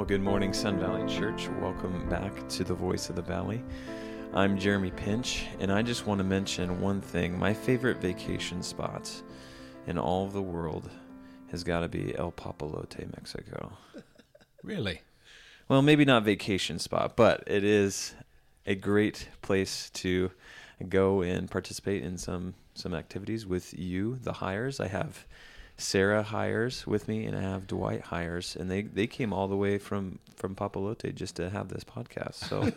Well, good morning, Sun Valley Church. Welcome back to the Voice of the Valley. I'm Jeremy Pinch, and I just want to mention one thing. My favorite vacation spot in all of the world has got to be El Papalote, Mexico. Really? Well, maybe not vacation spot, but it is a great place to go and participate in some some activities with you, the hires. I have Sarah hires with me, and I have Dwight hires, and they they came all the way from from Papalote just to have this podcast. So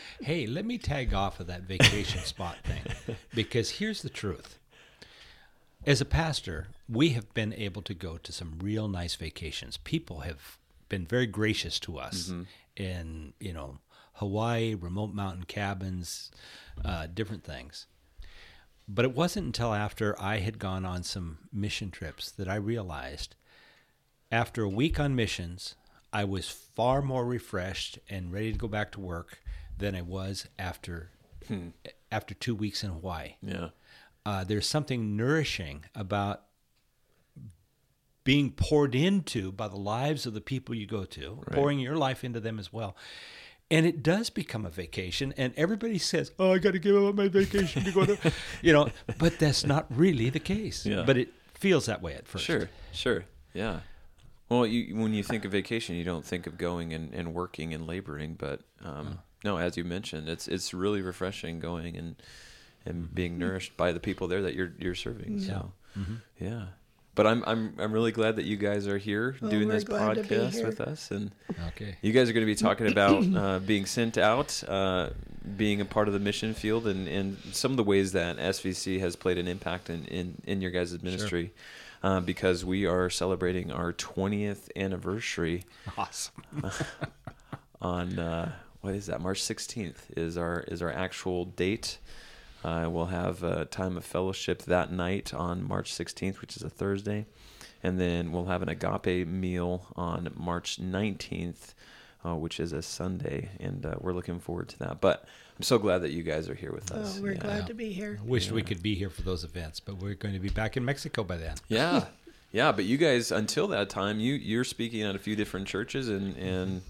Hey, let me tag off of that vacation spot thing because here's the truth. As a pastor, we have been able to go to some real nice vacations. People have been very gracious to us in, you know, Hawaii, remote mountain cabins, uh, different things. But it wasn't until after I had gone on some mission trips that I realized after a week on missions, I was far more refreshed and ready to go back to work than I was after after two weeks in Hawaii. yeah, Uh, there's something nourishing about being poured into by the lives of the people you go to, pouring your life into them as well. And it does become a vacation, and everybody says, "Oh, I got to give up my vacation to go to," you know. But that's not really the case. Yeah. But it feels that way at first. sure, sure, yeah. Well, you, when you think of vacation, you don't think of going and, and working and laboring, but um, no, as you mentioned, it's it's really refreshing going and and being nourished by the people there that you're you're serving. So, yeah. But I'm I'm I'm really glad that you guys are here Well, doing this glad to be podcast with us, and Okay. you guys are going to be talking about uh, being sent out, uh, being a part of the mission field, and, and some of the ways that SVC has played an impact in, in, in your guys' ministry. Uh, because we are celebrating our 20th anniversary Awesome. on uh, what is that? March 16th is our is our actual date. Uh, we'll have a time of fellowship that night on March 16th, which is a Thursday, and then we'll have an agape meal on March 19th, uh, which is a Sunday, and uh, we're looking forward to that. But I'm so glad that you guys are here with us. Oh, we're yeah. glad to be here. I wish we could be here for those events, but we're going to be back in Mexico by then. Yeah, yeah. But you guys, until that time, you you're speaking at a few different churches, and and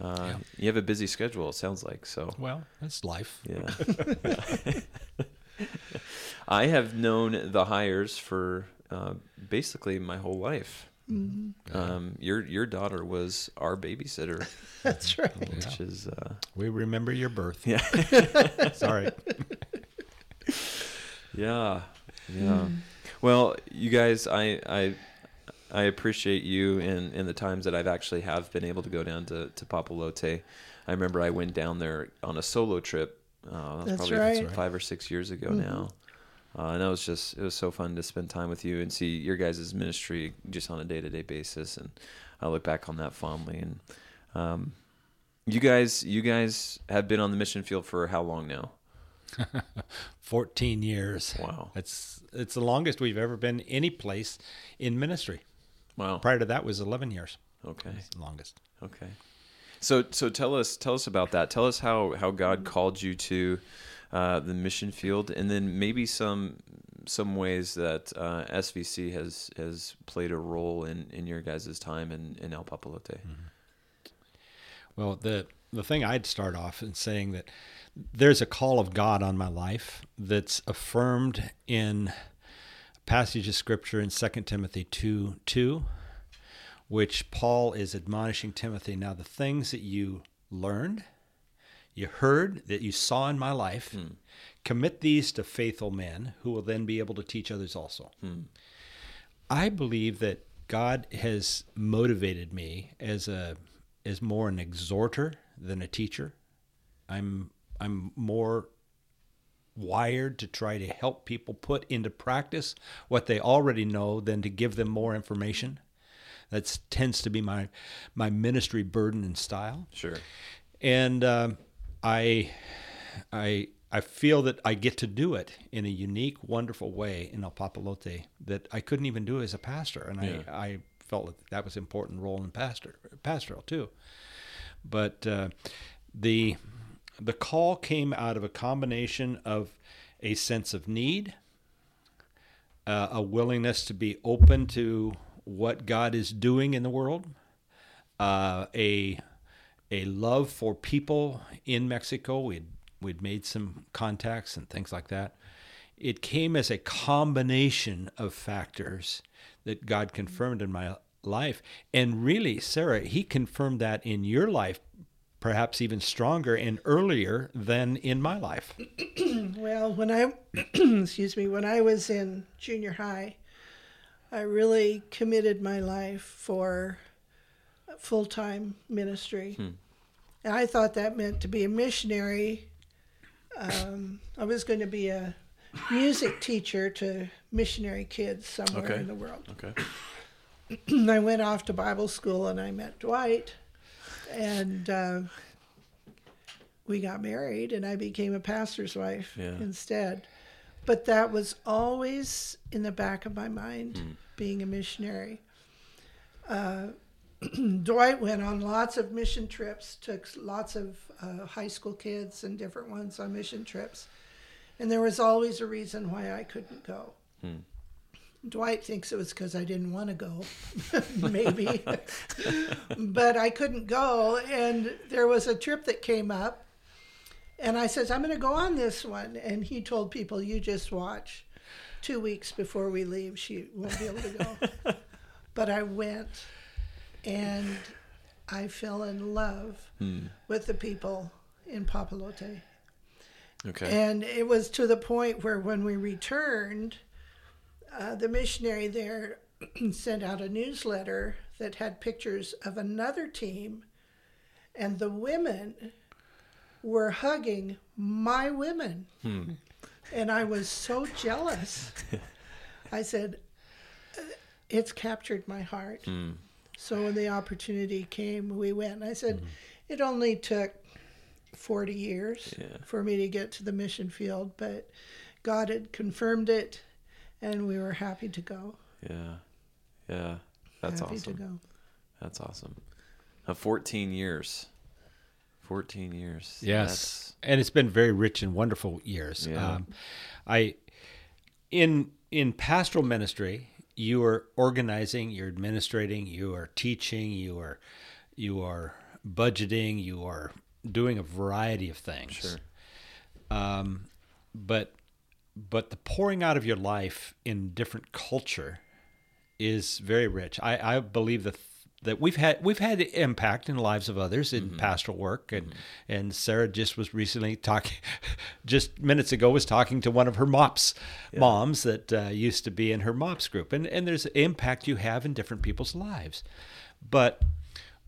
uh, you have a busy schedule. It sounds like so. Well, that's life. Yeah. I have known the hires for uh, basically my whole life. Um, your your daughter was our babysitter, That's right. which is uh, We remember your birth. yeah, Sorry. yeah, yeah. Well, you guys, I I I appreciate you and and the times that I've actually have been able to go down to to Papalote. I remember I went down there on a solo trip. Uh, that was That's probably right. Mm-hmm. five or six years ago now. Uh, and that was just it was so fun to spend time with you and see your guys' ministry just on a day to day basis. And I look back on that fondly. And um, you guys, you guys have been on the mission field for how long now? 14 years. Wow. It's it's the longest we've ever been any place in ministry. Wow. Prior to that was 11 years. Okay. Longest. Okay. So so tell us tell us about that. Tell us how how God called you to uh, the mission field, and then maybe some some ways that uh, SVC has has played a role in in your guys' time in in El Papalote. Well, the the thing I'd start off in saying that there's a call of God on my life that's affirmed in passage of scripture in 2 Timothy 2 2, which Paul is admonishing Timothy. Now, the things that you learned, you heard, that you saw in my life, hmm. commit these to faithful men who will then be able to teach others also. Hmm. I believe that God has motivated me as a as more an exhorter than a teacher. I'm I'm more wired to try to help people put into practice what they already know than to give them more information. That tends to be my my ministry burden and style Sure. and um I, I, I feel that I get to do it in a unique, wonderful way in El Papalote that I couldn't even do as a pastor, and Yeah. I, I felt that that was an important role in pastor pastoral too. But uh, the the call came out of a combination of a sense of need, uh, a willingness to be open to what God is doing in the world, uh, a a love for people in Mexico. We'd we'd made some contacts and things like that. It came as a combination of factors that God confirmed in my life, and really, Sarah, He confirmed that in your life, perhaps even stronger and earlier than in my life. Well, when I, excuse me, when I was in junior high, I really committed my life for full time ministry. And I thought that meant to be a missionary. Um, I was going to be a music teacher to missionary kids somewhere Okay. in the world. Okay. I went off to Bible school and I met Dwight, and uh, we got married, and I became a pastor's wife Yeah. instead. But that was always in the back of my mind, Hmm. being a missionary. Uh, Dwight went on lots of mission trips, took lots of uh, high school kids and different ones on mission trips. And there was always a reason why I couldn't go. Hmm. Dwight thinks it was because I didn't want to go, maybe. but I couldn't go. And there was a trip that came up. And I says, I'm going to go on this one. And he told people, you just watch. Two weeks before we leave, she won't be able to go. but I went and I fell in love Hmm. with the people in Papalote. Okay. And it was to the point where when we returned, uh, the missionary there sent out a newsletter that had pictures of another team, and the women were hugging my women. And I was so jealous. I said, "Uh, It's captured my heart. So when the opportunity came, we went. I said, It only took 40 years Yeah. for me to get to the mission field, but God had confirmed it, and we were happy to go. yeah. Yeah. That's happy awesome. to go. That's awesome. Uh, 14 years. 14 years. Yes, and it's been very rich and wonderful years. Yeah. Um, I in in pastoral ministry, you are organizing, you're administrating, you are teaching, you are you are budgeting, you are doing a variety of things. Sure. Um, but but the pouring out of your life in different culture is very rich. I, I believe that that we've had we've had impact in the lives of others in pastoral work. And and Sarah just was recently talking just minutes ago was talking to one of her MOPS moms that uh, used to be in her MOPS group. And and there's impact you have in different people's lives. But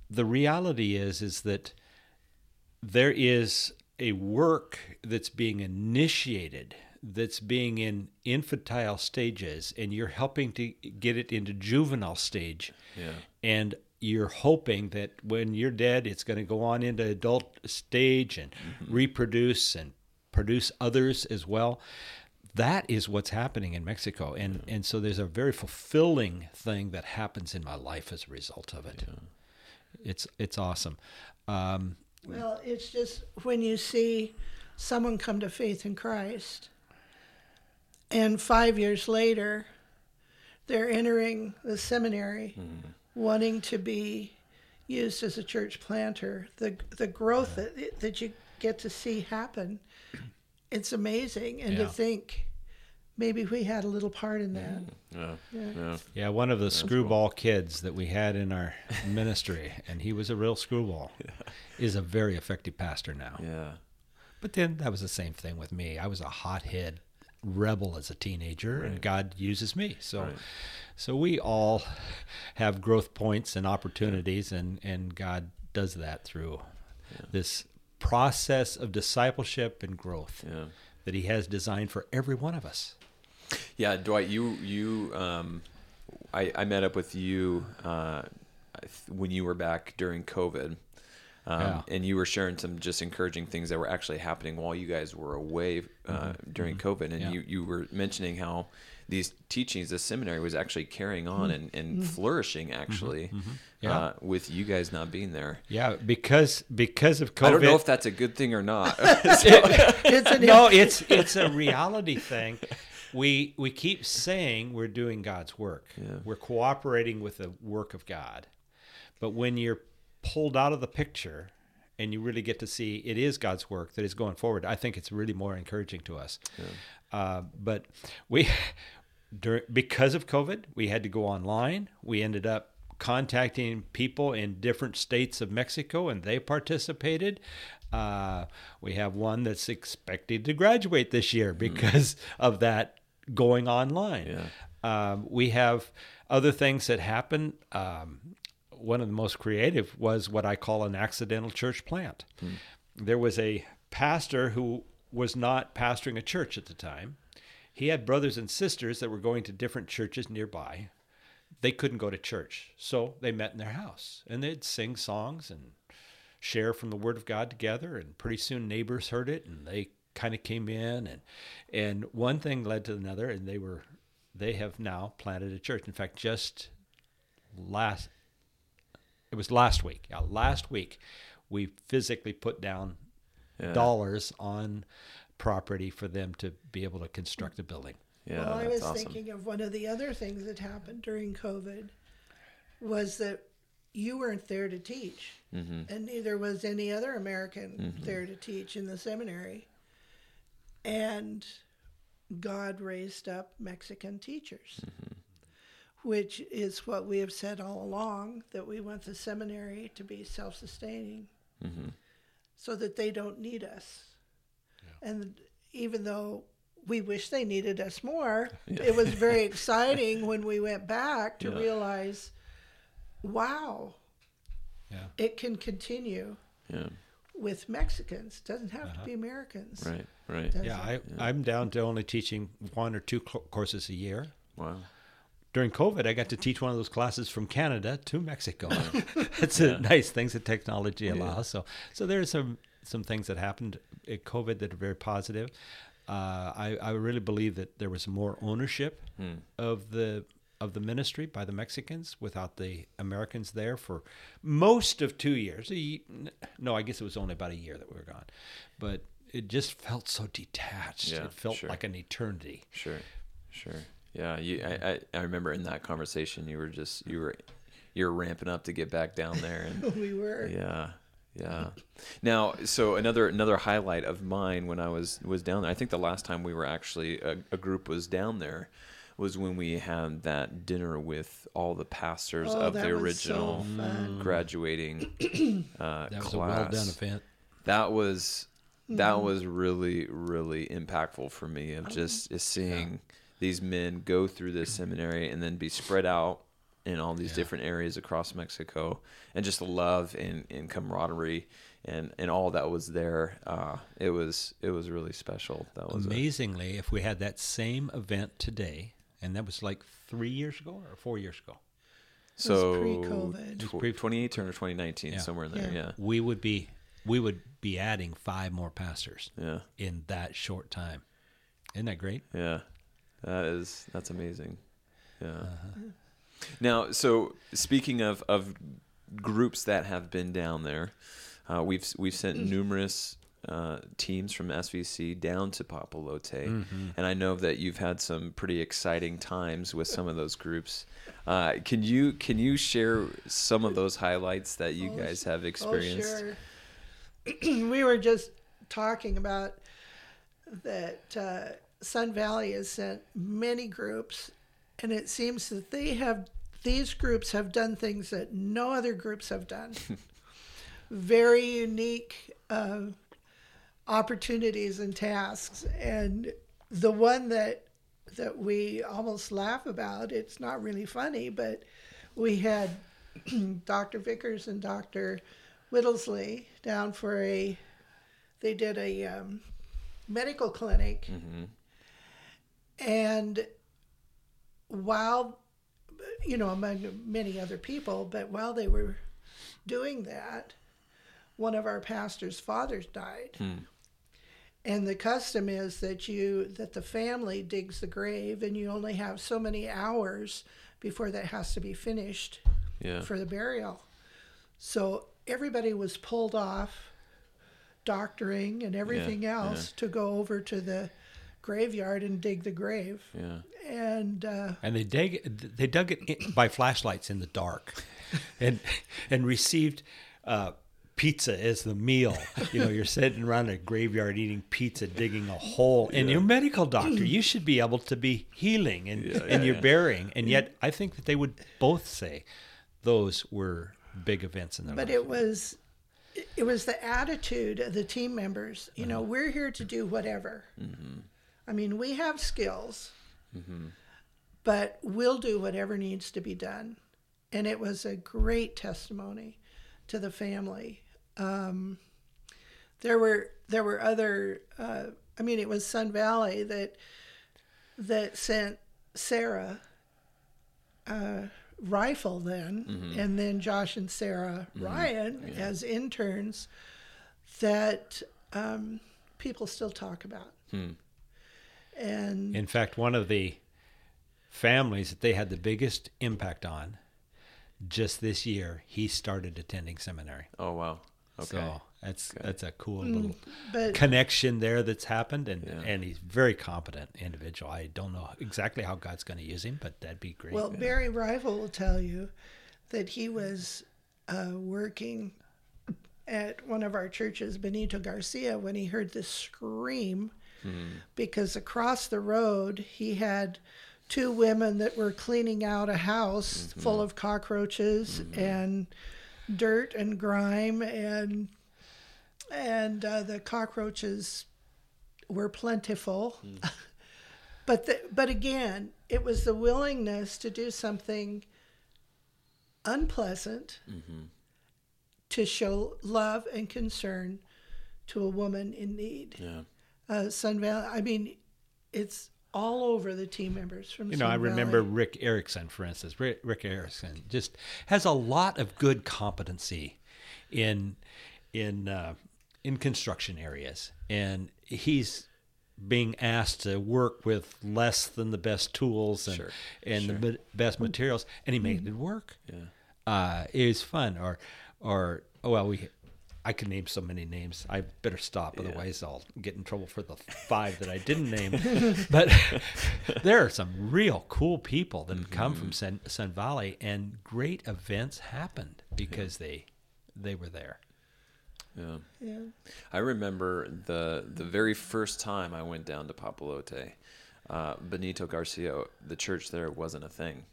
the reality is is that there is a work that's being initiated that's being in infantile stages and you're helping to get it into juvenile stage. Yeah. and you're hoping that when you're dead it's going to go on into adult stage and reproduce and produce others as well. That is what's happening in Mexico and and so there's a very fulfilling thing that happens in my life as a result of it. It's it's awesome. Um, Well, it's just when you see someone come to faith in Christ, and five years later, they're entering the seminary, mm-hmm. wanting to be used as a church planter. The the growth that that you get to see happen, it's amazing, and Yeah. to think maybe we had a little part in that. Mm-hmm. Yeah. Yeah. Yeah. Yeah, one of the screwball kids that we had in our ministry, and he was a real screwball, is a very effective pastor now. Yeah. But then that was the same thing with me. I was a hothead rebel as a teenager, and God uses me. So, Right. so we all have growth points and opportunities, and and God does that through this process of discipleship and growth Yeah. that He has designed for every one of us. Yeah, Dwight, you you um, I I met up with you uh, when you were back during COVID. Um, Yeah. And you were sharing some just encouraging things that were actually happening while you guys were away uh, during COVID. And Mm-hmm. Yeah. you, you were mentioning how these teachings, the seminary was actually carrying on and, and flourishing actually Mm-hmm. Yeah. uh, with you guys not being there. Yeah, because because of COVID. I don't know if that's a good thing or not. It's an no, it's it's a reality thing. We we keep saying we're doing God's work. Yeah. We're cooperating with the work of God. But when you're pulled out of the picture and you really get to see it is God's work that is going forward, I think it's really more encouraging to us. Uh, but we, dur because of COVID, we had to go online. We ended up contacting people in different states of Mexico, and they participated. Uh, we have one that's expected to graduate this year because of that going online. Yeah. Um, we have other things that happen. Um, one of the most creative was what I call an accidental church plant. Hmm. There was a pastor who was not pastoring a church at the time. He had brothers and sisters that were going to different churches nearby. They couldn't go to church, so they met in their house and they'd sing songs and share from the Word of God together. And pretty soon neighbors heard it and they kind of came in and and one thing led to another and they were they have now planted a church. In fact, just last it was last week. Yeah, last week we physically put down Yeah. dollars on property for them to be able to construct a building. Yeah, well, I was awesome. thinking of one of the other things that happened during COVID was that you weren't there to teach, Mm-hmm. and neither was any other American there to teach in the seminary. And God raised up Mexican teachers, which is what we have said all along that we want the seminary to be self sustaining Mm-hmm. so that they don't need us. And even though we wish they needed us more, Yeah. it was very exciting when we went back to Yeah. realize, wow, Yeah. it can continue Yeah. with Mexicans. Doesn't have to be Americans. Right. Right. Yeah, it? I, I'm down to only teaching one or two cl- courses a year. Wow. During COVID, I got to teach one of those classes from Canada to Mexico. That's Yeah. a nice things that technology allows. So, so there are some some things that happened at COVID that are very positive. Uh, I, I really believe that there was more ownership Hmm. of the of the ministry by the Mexicans without the Americans there for most of two years. No, I guess it was only about a year that we were gone, but it just felt so detached. Yeah, it felt sure. like an eternity. Sure. Sure. Yeah. You. I, I. I remember in that conversation, you were just you were you were ramping up to get back down there, and we were. yeah. Yeah. Now, so another another highlight of mine when I was was down there. I think the last time we were actually a, a group was down there was when we had that dinner with all the pastors Oh, of the was so original graduating uh, That was class. a well done event. That was that Mm-hmm. was really really impactful for me of just is seeing these men go through this seminary and then be spread out in all these Yeah. different areas across Mexico and just the love and, and camaraderie and, and all that was there uh, it was it was really special that was a- Amazingly, if we had that same event today, and that was like three years ago or four years ago, so pre-COVID. tw- pre- 2018 or 2019 Yeah. somewhere in there Yeah. we would be we would be adding five more pastors yeah yeah in that short time. Isn't that great? Yeah, that is that's amazing. Yeah. Uh-huh. Now, so speaking of of groups that have been down there, uh, we've we've sent numerous uh, teams from SVC down to Papalote, Mm-hmm. and I know that you've had some pretty exciting times with some of those groups. Uh, can you can you share some of those highlights that you Oh, guys have experienced? Oh, sure. we were just talking about that uh, Sun Valley has sent many groups, and it seems that they have these groups have done things that no other groups have done. Very unique uh, opportunities and tasks, and the one that that we almost laugh about. It's not really funny, but we had Dr. Vickers and Dr. Whittlesley down for a. They did a um, medical clinic, hmm and while you know among many other people, but while they were doing that, one of our pastor's fathers died. Hmm. And the custom is that you that the family digs the grave, and you only have so many hours before that has to be finished Yeah. for the burial. So everybody was pulled off doctoring and everything yeah. else to go over to the graveyard and dig the grave. yeah. And uh, And they dig they dug it in, by flashlights in the dark, and and received uh, pizza as the meal. You know, you're sitting around a graveyard eating pizza, digging a hole. And you're a medical doctor. You should be able to be healing and, and you're burying. And yet, I think that they would both say those were big events in their But life. it was it was the attitude of the team members. You know, we're here to do whatever. I mean, we have skills, but we'll do whatever needs to be done. And it was a great testimony to the family. Um, there were there were other. Uh, I mean, it was Sun Valley that that sent Sarah uh, Rifle then, and then Josh and Sarah Ryan as interns that um, people still talk about. And In fact, one of the families that they had the biggest impact on just this year, he started attending seminary. Oh wow. Okay. So that's that's a cool little but connection there that's happened, and and he's a very competent individual. I don't know exactly how God's going to use him, but that'd be great. well, Barry Rival will tell you that he was uh, working at one of our churches, Benito Garcia, when he heard this scream, Mm-hmm. because across the road he had two women that were cleaning out a house mm-hmm. full of cockroaches mm-hmm. and dirt and grime and and uh, the cockroaches were plentiful. Mm. But the, but again it was the willingness to do something unpleasant to show love and concern to a woman in need. Yeah. Uh, Sun Valley. I mean, it's all over the team members from. you know, I remember Valley. Rick Erickson, for instance. Rick, Rick Erickson just has a lot of good competency in in uh, in construction areas, and he's being asked to work with less than the best tools and Sure, and the best materials, and he made it work. Yeah. Uh, it was fun. Or or oh, well, we. I could name so many names. I better stop, otherwise I'll get in trouble for the five that I didn't name. but there are some real cool people that have come from Sun, Sun Valley, and great events happened because they they were there. Yeah. Yeah. I remember the the very first time I went down to Papalote, uh, Benito Garcia, the church there wasn't a thing.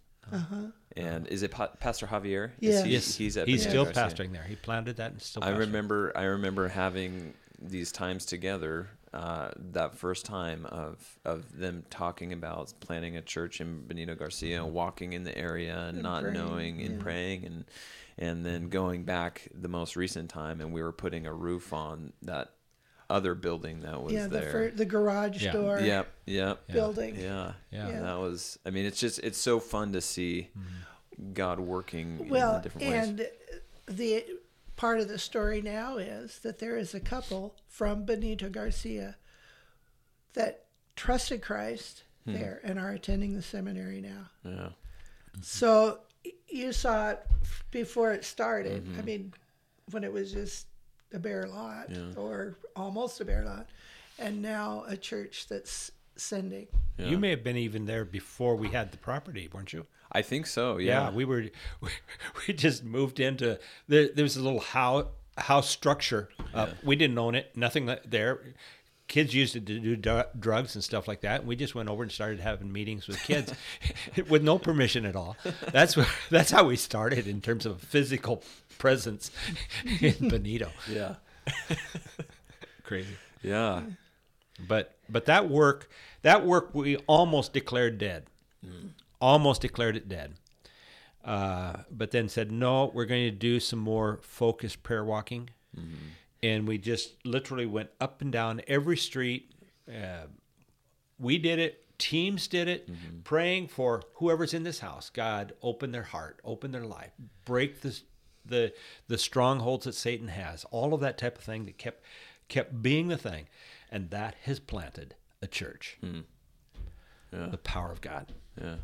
And is it pa- Pastor Javier? Is Yeah. he- Yes, he's at he's Benito still Garcia? pastoring there. He planted that and still. I pastoring. remember I remember having these times together uh, that first time of of them talking about planning a church in Benito Garcia, walking in the area and, And not praying, knowing and yeah. praying and and then going back the most recent time and we were putting a roof on that other building that was yeah, the there. fir- the garage Yeah. door Yep, yep. building. Yeah. Yeah. Yeah. That was I mean it's just it's so fun to see God working in Well, different ways. and the part of the story now is that there is a couple from Benito Garcia that trusted Christ Hmm. there and are attending the seminary now. yeah. So you saw it before it started. Mm-hmm. I mean, when it was just a bare lot Yeah. or almost a bare lot, and now a church that's sending. Yeah. You may have been even there before we had the property, weren't you? I think so, Yeah, yeah. we were. We, we just moved into there. There was a little house house structure. Uh, We didn't own it. Nothing there. Kids used it to do du- drugs and stuff like that. And we just went over and started having meetings with kids with no permission at all. That's where, that's how we started in terms of physical presence in Benito. yeah. Crazy. Yeah. But but that work that work we almost declared dead, almost declared it dead. Uh, but then said no, we're going to do some more focused prayer walking, and we just literally went up and down every street. Uh, we did it. Teams did it, praying for whoever's in this house. God, open their heart, open their life, break the the the strongholds that Satan has. All of that type of thing that kept kept being the thing, and that has planted a church. Yeah. The power of God. Yeah.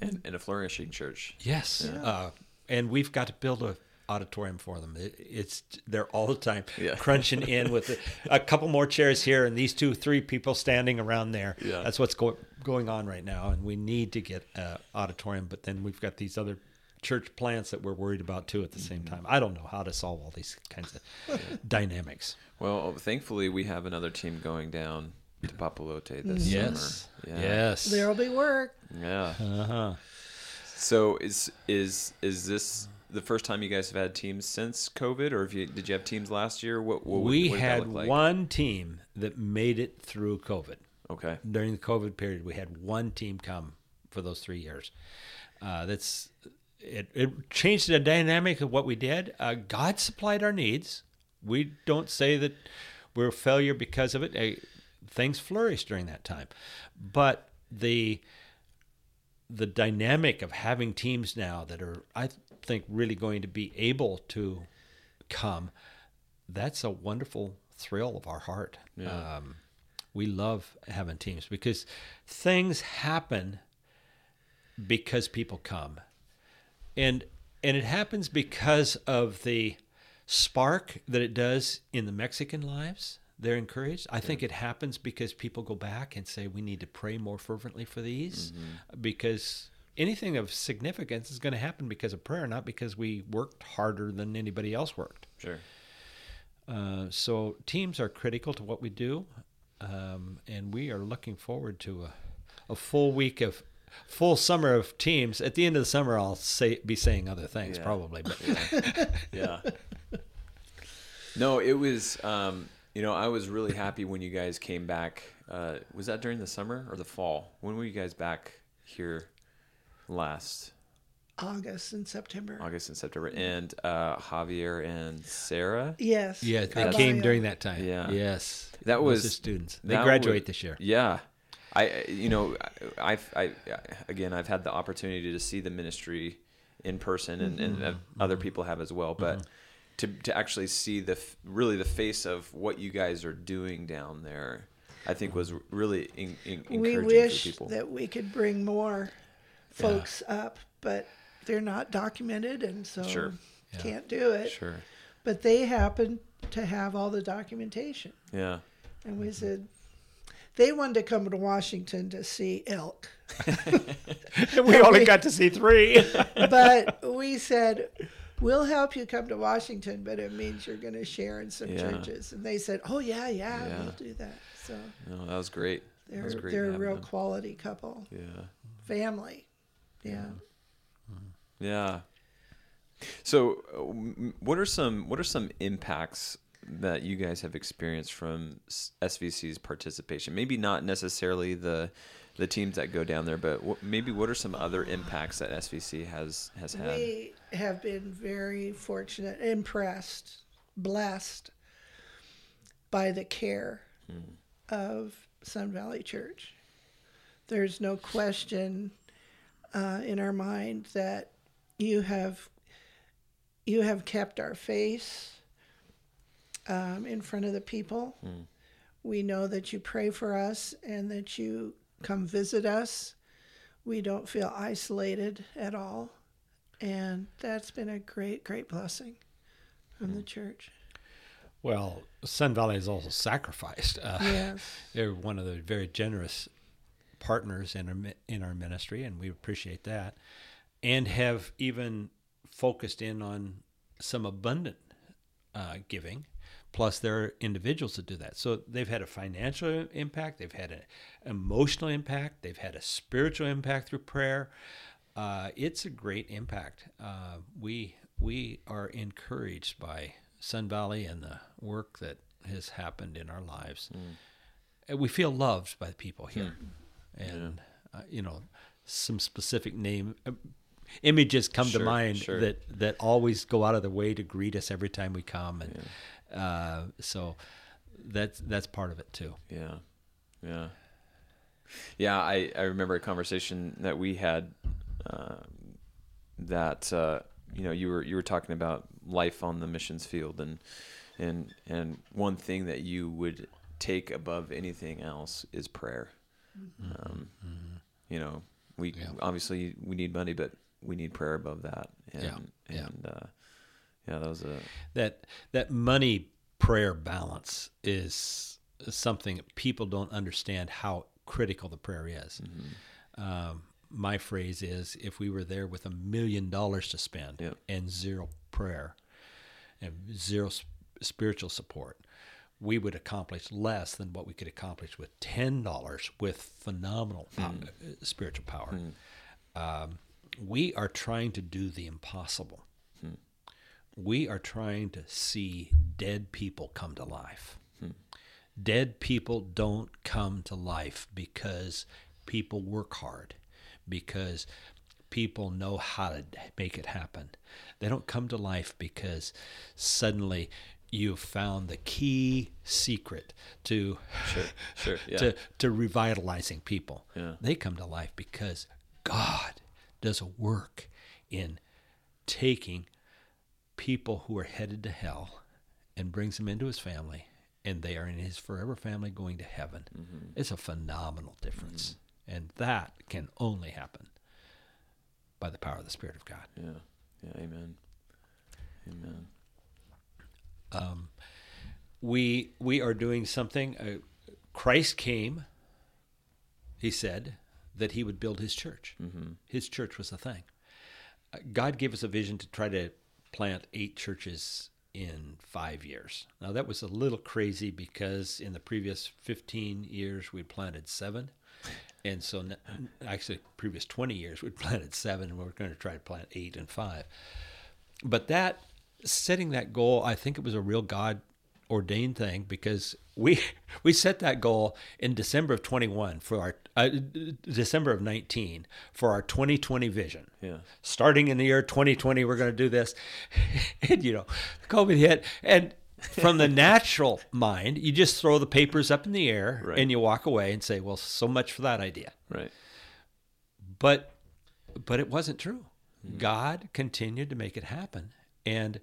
And, and a flourishing church. Yes, uh, and we've got to build a auditorium for them. It, it's they're all the time Yeah. crunching in with a, a couple more chairs here and these two, three people standing around there. Yeah. That's what's go- going on right now, and we need to get an auditorium. But then we've got these other church plants that we're worried about too at the same time. I don't know how to solve all these kinds of dynamics. Well, thankfully, we have another team going down to Papalote this Yes. summer. Yeah. Yes. There'll be work. Yeah. Uh-huh. So is is is this the first time you guys have had teams since COVID, or if you did you have teams last year? What, what we what had like? one team that made it through COVID. Okay. During the COVID period, we had one team come for those three years. Uh, that's it, it changed the dynamic of what we did. Uh, God supplied our needs. We don't say that we're a failure because of it. Uh, things flourished during that time, but the the dynamic of having teams now that are, I think, really going to be able to come, that's a wonderful thrill of our heart. Um, we love having teams because things happen because people come, and and it happens because of the spark that it does in the Mexican lives. They're encouraged. I think it happens because people go back and say we need to pray more fervently for these, because anything of significance is going to happen because of prayer, not because we worked harder than anybody else worked. Sure. Uh, so teams are critical to what we do, um, and we are looking forward to a, a full week of full summer of teams. At the end of the summer, I'll say be saying other things Yeah. probably, but Yeah. no, it was. Um, you know, I was really happy when you guys came back. Uh, was that during the summer or the fall? When were you guys back here last? August and September. August and September. And uh, Javier and Sarah. Yes. yeah, they Caballo. came during that time. Yeah. yes, That was- the students. They that graduate was- this year. Yeah. I, you know, I, I've, I, again, I've had the opportunity to see the ministry in person, and, and uh, other people have as well. But to to actually see the f- really the face of what you guys are doing down there, I think was really in, in, We encouraging wish for people. that we could bring more folks up, but they're not documented, and so Sure. can't do it. sure. But they happen to have all the documentation, Yeah. and we said they wanted to come to Washington to see elk, we only got to see three. but we said. We'll help you come to Washington, but it means you're going to share in some Yeah. churches. And they said, "Oh yeah, yeah, Yeah. we'll do that." So No, that was great. They're was great. they're a real them. quality couple, Yeah. family. Yeah. Yeah. So, uh, what are some what are some impacts that you guys have experienced from SVC's participation? Maybe not necessarily the the teams that go down there, but what, maybe what are some other impacts that SVC has has had? We have been very fortunate, impressed, blessed by the care of Sun Valley Church. There's no question uh, in our mind that you have you have kept our face um, in front of the people. We know that you pray for us and that you come visit us. We don't feel isolated at all. And that's been a great, great blessing from the church. well, Sun Valley has also sacrificed. Uh, Yes. they're one of the very generous partners in our in our ministry, and we appreciate that, and have even focused in on some abundant uh, giving. Plus, there are individuals that do that. So they've had a financial impact, they've had an emotional impact, they've had a spiritual impact through prayer. Uh, it's a great impact. Uh, we we are encouraged by Sun Valley and the work that has happened in our lives. And we feel loved by the people here, and uh, you know, some specific name uh, images come to mind sure. that that always go out of the way to greet us every time we come, and uh, so that's that's part of it too. Yeah, yeah, yeah. I I remember a conversation that we had um, that uh, you know you were you were talking about life on the missions field and and and one thing that you would take above anything else is prayer. Um, You know, we Yeah. obviously we need money, but we need prayer above that. And Yeah, yeah. and uh, yeah, that was a that that money prayer balance is something people don't understand how critical the prayer is. Um, my phrase is if we were there with a million dollars to spend Yep. and zero prayer and zero s- spiritual support, we would accomplish less than what we could accomplish with ten dollars with phenomenal pow- uh, spiritual power. Um, we are trying to do the impossible. We are trying to see dead people come to life. Dead people don't come to life because people work hard, because people know how to make it happen. They don't come to life because suddenly you've found the key secret to Sure, sure, yeah. to, to revitalizing people. Yeah. They come to life because God does a work in taking people who are headed to hell and brings them into his family, and they are in his forever family going to heaven. Mm-hmm. It's a phenomenal difference. Mm-hmm. And that can only happen by the power of the Spirit of God. yeah, yeah. Amen. Amen. We we are doing something. Uh, Christ came. He said that he would build his church. Mm-hmm. His church was a thing. Uh, God gave us a vision to try to plant eight churches in five years. Now that was a little crazy because in the previous fifteen years we'd planted seven, and so actually previous twenty years we'd planted seven, and we're going to try to plant eight and five. But that setting that goal, I think it was a real God ordained thing because we we set that goal in December of 21 for our uh, December of 19 for our 2020 vision. Yeah. Starting in the year 2020 we're going to do this. and you know, COVID hit and from the natural mind, you just throw the papers up in the air Right. and you walk away and say, "Well, so much for that idea." Right. but but it wasn't true. God continued to make it happen, and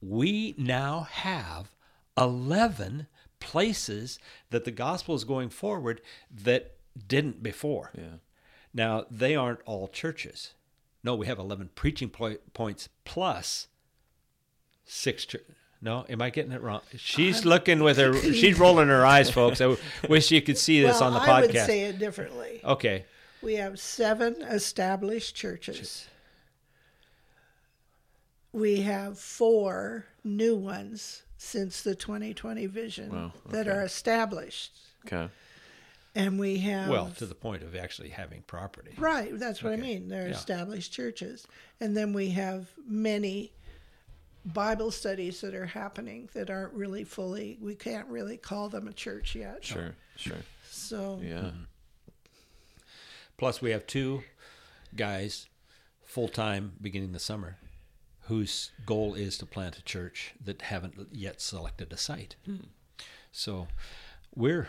we now have eleven places that the gospel is going forward that didn't before. Yeah. Now they aren't all churches. No, we have eleven preaching poi- points plus six. No, am I getting it wrong? She's looking with her. She's rolling her eyes, folks. I wish you could see this well, on the podcast. I would say it differently. okay. We have seven established churches. We have four new ones since the 2020 vision Wow, that are established. Okay. And we have Well, to the point of actually having property. Right, that's what I mean. They're yeah. established churches. And then we have many Bible studies that are happening that aren't really fully, we can't really call them a church yet. Sure. Sure. So, Yeah. Mm-hmm. Plus, we have two guys full time beginning the summer whose goal is to plant a church that haven't yet selected a site. Hmm. So we're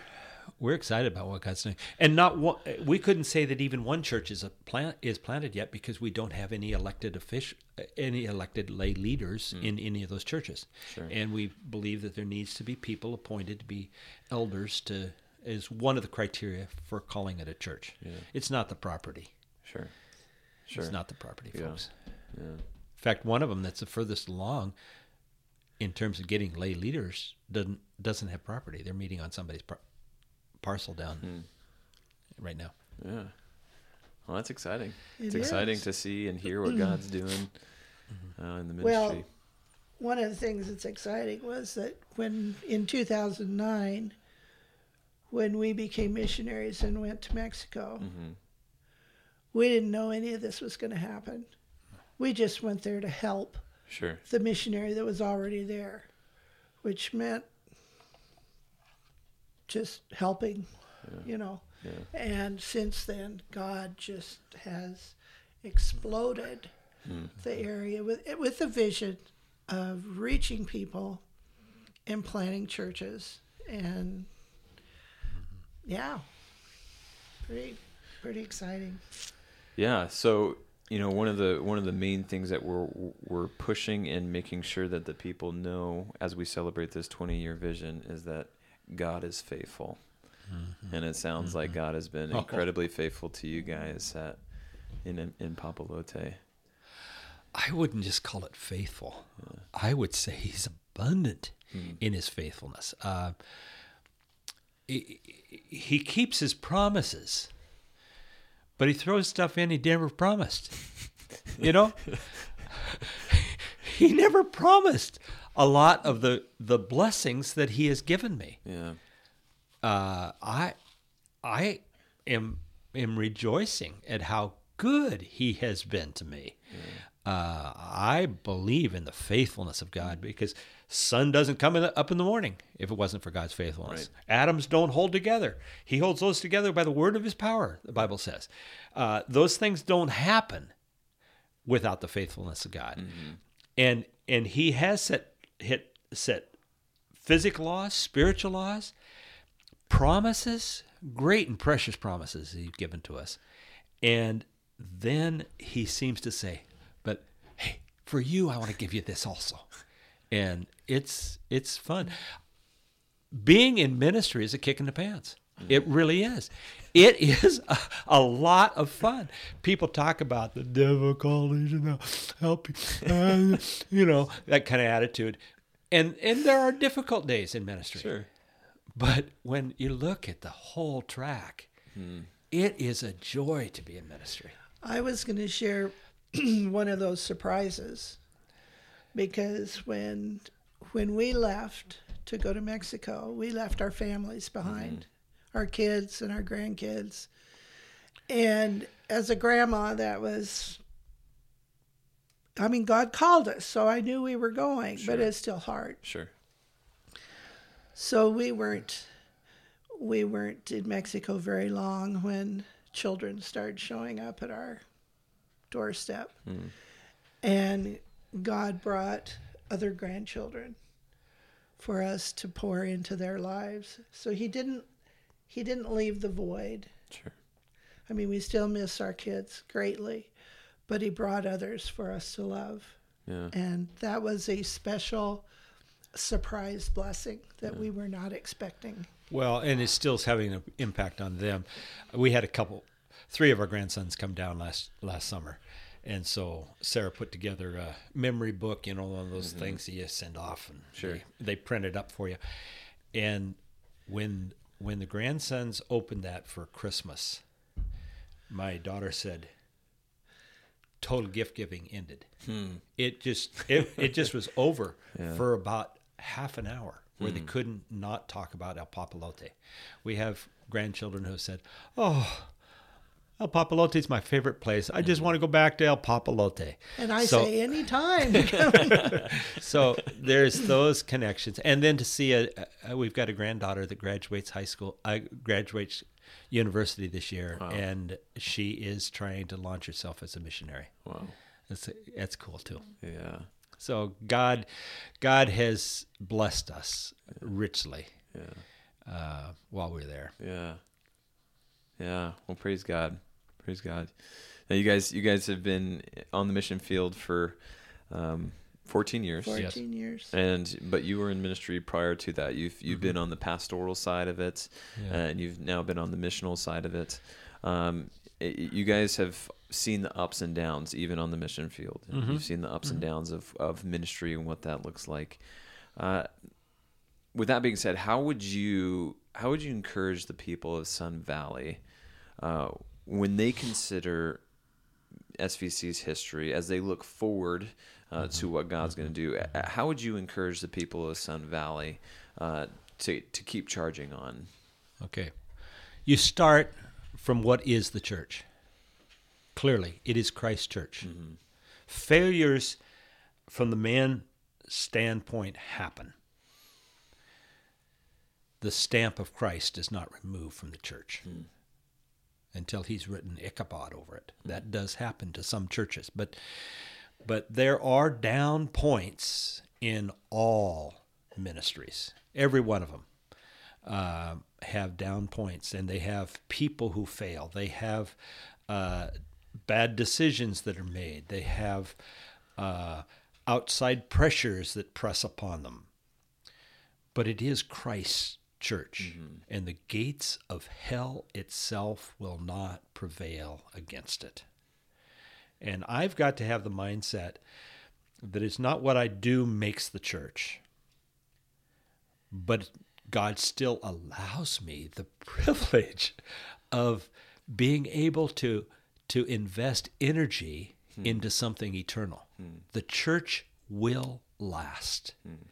we're excited about what God's doing, and not one, we couldn't say that even one church is a plant is planted yet because we don't have any elected official, any elected lay leaders hmm. in any of those churches, Sure. and we believe that there needs to be people appointed to be elders to is one of the criteria for calling it a church. Yeah. It's not the property. Sure. Sure. It's not the property, Yeah. folks. Yeah. In fact, one of them that's the furthest along in terms of getting lay leaders doesn't doesn't have property. They're meeting on somebody's par- parcel down Hmm. right now. Yeah. Well, that's exciting. it's It exciting to see and hear what God's doing uh, in the ministry. Well, one of the things that's exciting was that when in 2009, when we became missionaries and went to Mexico, Mhm. we didn't know any of this was going to happen. We just went there to help Sure. the missionary that was already there, which meant just helping, you know. Yeah. And since then, God just has exploded Hmm. the area with with the vision of reaching people and planting churches, and yeah, pretty pretty exciting. Yeah. So you know, one of the one of the main things that we're we're pushing and making sure that the people know as we celebrate this 20 year vision is that God is faithful, mm-hmm. and it sounds like mm-hmm. God has been incredibly faithful to you guys at in in Papalote. I wouldn't just call it faithful. I would say he's abundant hmm. in his faithfulness. Uh, he, he keeps his promises, but he throws stuff in he never promised. You know, he never promised a lot of the the blessings that he has given me. Yeah. Uh, I I am am rejoicing at how good he has been to me. Uh, I believe in the faithfulness of God because sun doesn't come in the, up in the morning if it wasn't for God's faithfulness. Atoms don't hold together. He holds those together by the word of his power, the Bible says. Uh, those things don't happen without the faithfulness of God. And and he has set hit set physical laws, spiritual laws, promises, great and precious promises he's given to us. And then he seems to say, "But hey, for you I want to give you this also." And it's it's fun. Being in ministry is a kick in the pants. It really is. It is a, a lot of fun. People talk about the difficulties and the help, uh, you know, that kind of attitude. And and there are difficult days in ministry. Sure. But when you look at the whole track, it is a joy to be in ministry. I was going to share one of those surprises because when when we left to go to Mexico, we left our families behind, mm-hmm. our kids and our grandkids. And as a grandma, that was I mean, God called us, so I knew we were going, but it's still hard. Sure. So we weren't we weren't in Mexico very long when children started showing up at our doorstep. Hmm. And God brought other grandchildren for us to pour into their lives. So he didn't he didn't leave the void. Sure. I mean, we still miss our kids greatly, but he brought others for us to love. Yeah. And that was a special surprise blessing that we were not expecting. Well, and it still is having an impact on them. We had a couple, three of our grandsons come down last last summer, and so Sarah put together a memory book, you know, one of those mm-hmm. things that you send off, and Sure. they, they print it up for you. And when when the grandsons opened that for Christmas, my daughter said, "Total gift giving ended. Hmm. It just it, it just was over for about half an hour." Where they hmm. couldn't not talk about El Papalote. We have grandchildren who said, "Oh, El Papalote is my favorite place. I just want to go back to El Papalote." And I So- say anytime. so there's those connections, and then to see a, a we've got a granddaughter that graduates high school, uh, graduates university this year, and she is trying to launch herself as a missionary. Wow. That's that's cool too. Yeah. So God, God has blessed us richly Yeah. uh, while we're there. Yeah. Yeah. Well, praise God. Praise God. Now, you guys, you guys have been on the mission field for um, 14 years. 14 years. And but you were in ministry prior to that. You've you've been on the pastoral side of it, Yeah. and you've now been on the missional side of it. Um, it- you guys have seen the ups and downs, even on the mission field. You've seen the ups and downs of of ministry and what that looks like. Uh, with that being said, how would you how would you encourage the people of Sun Valley uh, when they consider SVC's history as they look forward uh, to what God's going to do? Uh, How would you encourage the people of Sun Valley uh, to to keep charging on? Okay. You start from what is the church. Clearly, it is Christ's church. Failures from the man standpoint happen. The stamp of Christ is not removed from the church until he's written Ichabod over it. That does happen to some churches, but but there are down points in all ministries, every one of them uh, have down points and they have people who fail. They have uh, bad decisions that are made. They have uh, outside pressures that press upon them. But it is Christ's church, mm-hmm. and the gates of hell itself will not prevail against it. And I've got to have the mindset that it's not what I do makes the church but God still allows me the privilege of being able to to invest energy hmm. into something eternal. Hmm. The church will last. Hmm.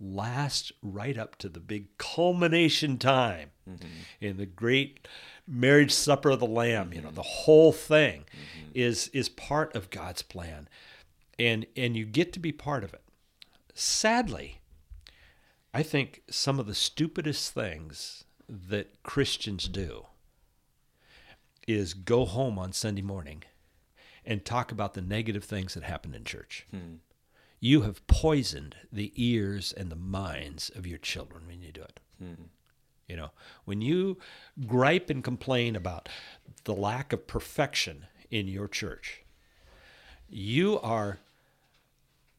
Last right up to the big culmination time mm-hmm. in the great marriage supper of the lamb, you know, the whole thing mm-hmm. is is part of God's plan. And and you get to be part of it. Sadly, I think some of the stupidest things that Christians do is go home on Sunday morning and talk about the negative things that happened in church. Hmm. You have poisoned the ears and the minds of your children when you do it. Hmm. You know, when you gripe and complain about the lack of perfection in your church, you are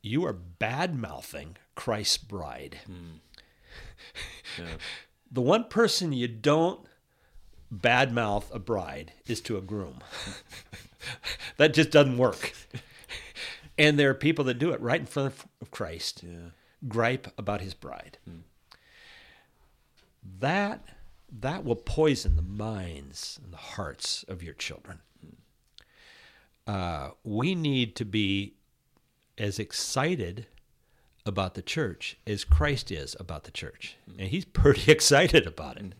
you are bad mouthing Christ's bride. Hmm. Yeah. The one person you don't badmouth a bride is to a groom. that just doesn't work. And there are people that do it right in front of Christ. Yeah. Gripe about his bride. That that will poison the minds and the hearts of your children. Uh, we need to be as excited about the church as Christ is about the church, and he's pretty excited about it.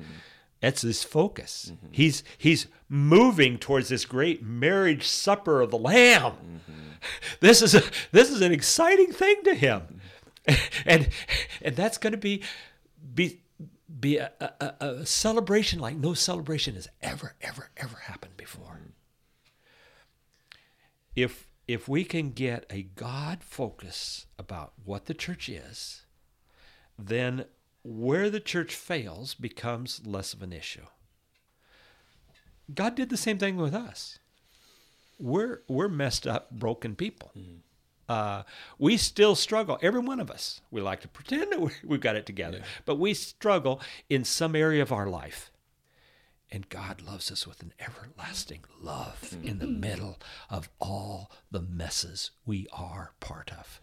That's his focus. Mm-hmm. He's he's moving towards this great marriage supper of the Lamb. Mm-hmm. This is a this is an exciting thing to him, mm-hmm. and and that's going to be be be a, a, a- a celebration like no celebration has ever ever ever happened before. If if we can get a God focus about what the church is, then where the church fails becomes less of an issue. God did the same thing with us. We're we're messed up, broken people. Uh, we still struggle. Every one of us. We like to pretend that we- we've got it together, but we struggle in some area of our life. And God loves us with an everlasting love in the middle of all the messes we are part of.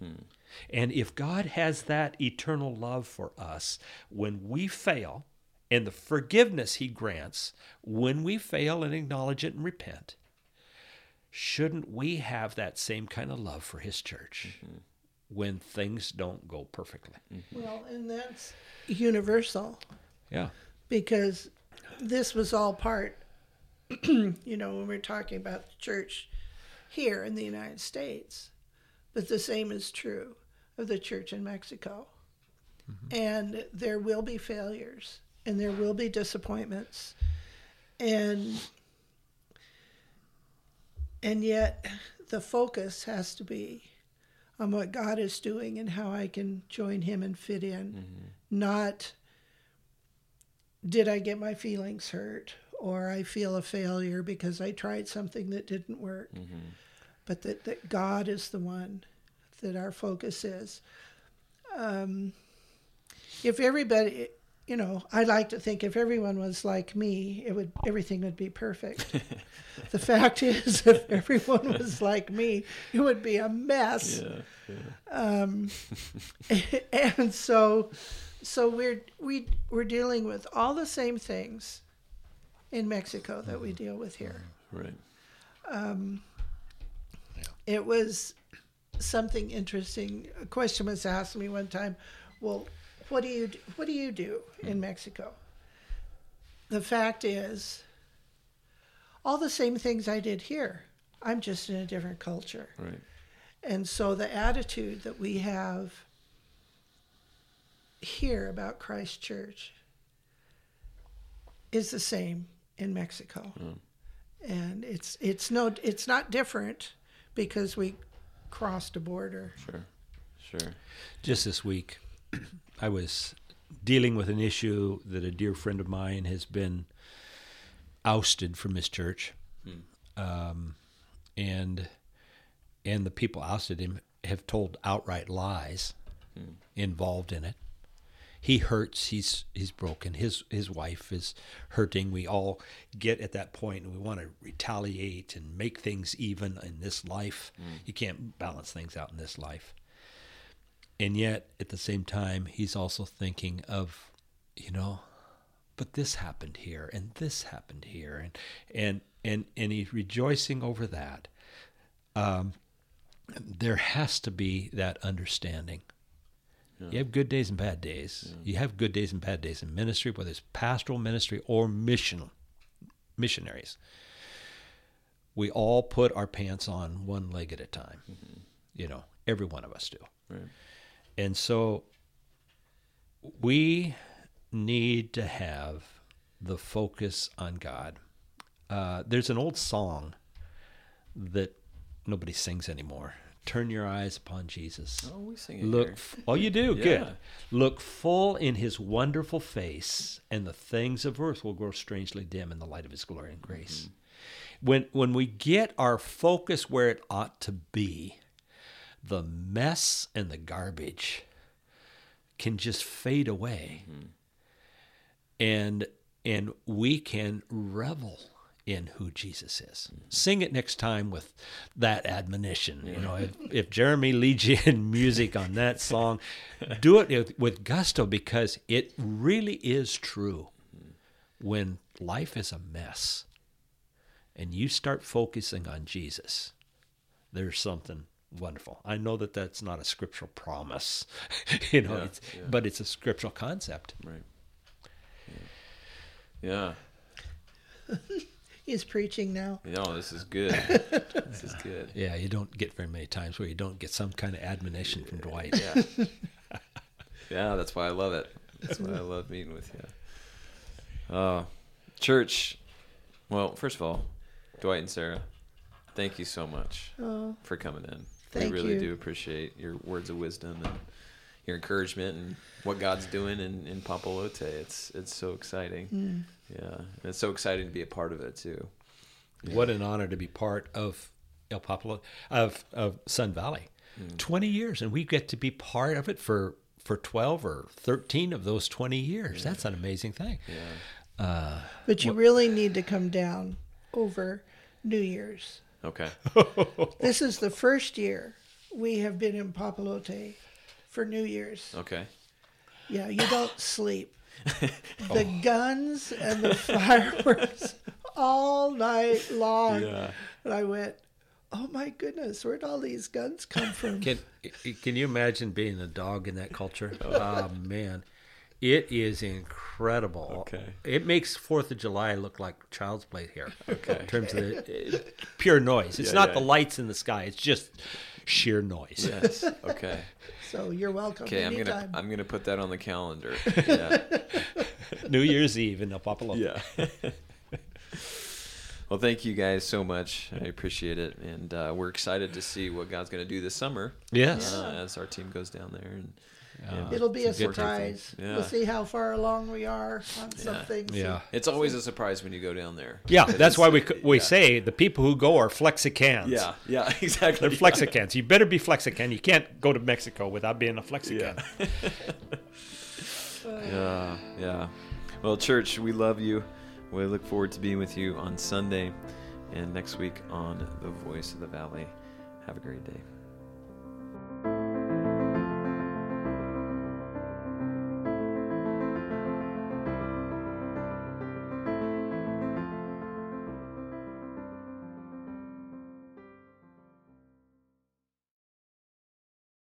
And if God has that eternal love for us, when we fail, and the forgiveness He grants when we fail and acknowledge it and repent, shouldn't we have that same kind of love for His church when things don't go perfectly? Well, and that's universal Yeah. because this was all part, you know, when we're talking about the church here in the United States, but the same is true of the church in Mexico. Mm-hmm. And there will be failures and there will be disappointments. And and yet the focus has to be on what God is doing and how I can join him and fit in. Mm-hmm. Not did I get my feelings hurt or I feel a failure because I tried something that didn't work. But that, that God is the one that our focus is. Um, if everybody, you know, I like to think if everyone was like me, it would everything would be perfect. the fact is, if everyone was like me, it would be a mess Yeah. um, and so so we're we we're dealing with all the same things in Mexico that we mm-hmm. deal with here. Mm-hmm. Right. Um, yeah. It was something interesting. A question was asked me one time. Well, what do you do, what do you do in mm. Mexico? The fact is, all the same things I did here. I'm just in a different culture. Right. And so the attitude that we have here about Christ Church is the same in Mexico. Hmm. And it's it's no it's not different because we crossed a border. Sure. Sure. Just this week, I was dealing with an issue that a dear friend of mine has been ousted from his church, hmm. um, and and the people ousted him have told outright lies hmm. involved in it. He hurts. He's he's broken. His his wife is hurting. We all get at that point, and we want to retaliate and make things even in this life. You can't balance things out in this life and yet at the same time he's also thinking of you know but this happened here and this happened here and and and and he's rejoicing over that um, there has to be that understanding you have good days and bad days. You have good days and bad days in ministry whether it's pastoral ministry or mission missionaries. We all put our pants on one leg at a time. You know every one of us do. Right. and so we need to have the focus on God. Uh, there's an old song that nobody sings anymore. Turn your eyes upon Jesus. Oh, we sing it Look, here. oh, you do Yeah. good. Look full in His wonderful face, and the things of earth will grow strangely dim in the light of His glory and grace. Mm-hmm. When when we get our focus where it ought to be, the mess and the garbage can just fade away, and and we can revel in who Jesus is. Sing it next time with that admonition. You know, if, if Jeremy leads you in music on that song, do it with- gusto because it really is true. When life is a mess and you start focusing on Jesus, there's something wonderful. I know that that's not a scriptural promise, you know, Yeah, it's, yeah. but it's a scriptural concept. Right. Yeah. He's preaching now. No, this is good. this is good. Yeah, you don't get very many times where you don't get some kind of admonition from Dwight. Yeah. yeah, that's why I love it. That's why I love meeting with you. Uh, church, well, first of all, Dwight and Sarah, thank you so much Oh, for coming in. Thank we really you. do appreciate your words of wisdom and your encouragement and what God's doing in, in Papalote. It's it's so exciting. mm. Yeah. And it's so exciting to be a part of it too. What an honor to be part of El Papalote, of, of Sun Valley. 20 years, and we get to be part of it for, for 12 or 13 of those 20 years. That's an amazing thing. Yeah. Uh, But you really need to come down over New Year's. Okay. This is the first year we have been in Papalote for New Year's. Okay. Yeah, you don't sleep. The oh. guns and the fireworks all night long. Yeah. And I went, oh my goodness, where'd all these guns come from? Can can you imagine being a dog in that culture? Oh man, it is incredible. Okay. It makes Fourth of July look like child's play here. Okay. In terms of the, pure noise, it's Yeah, not yeah. the lights in the sky. It's just sheer noise. Yes. Okay. So you're welcome Okay, I'm gonna I'm gonna put that on the calendar. Yeah. New Year's Eve in El Papalote. yeah. well, thank you guys so much. I appreciate it, and uh, we're excited to see what God's gonna do this summer. Yes. Uh, as our team goes down there, and, and It'll be a it's good to- surprise. Yeah. We'll see how far along we are on some things. Yeah. It's always a surprise when you go down there. Yeah, that's why we we yeah. say the people who go are flexicans. Yeah. Yeah. Exactly. They're flexicans. You better be flexican. You can't go to Mexico without being a flexican. Yeah, yeah. Well, church, we love you. We look forward to being with you on Sunday and next week on The Voice of the Valley. Have a great day.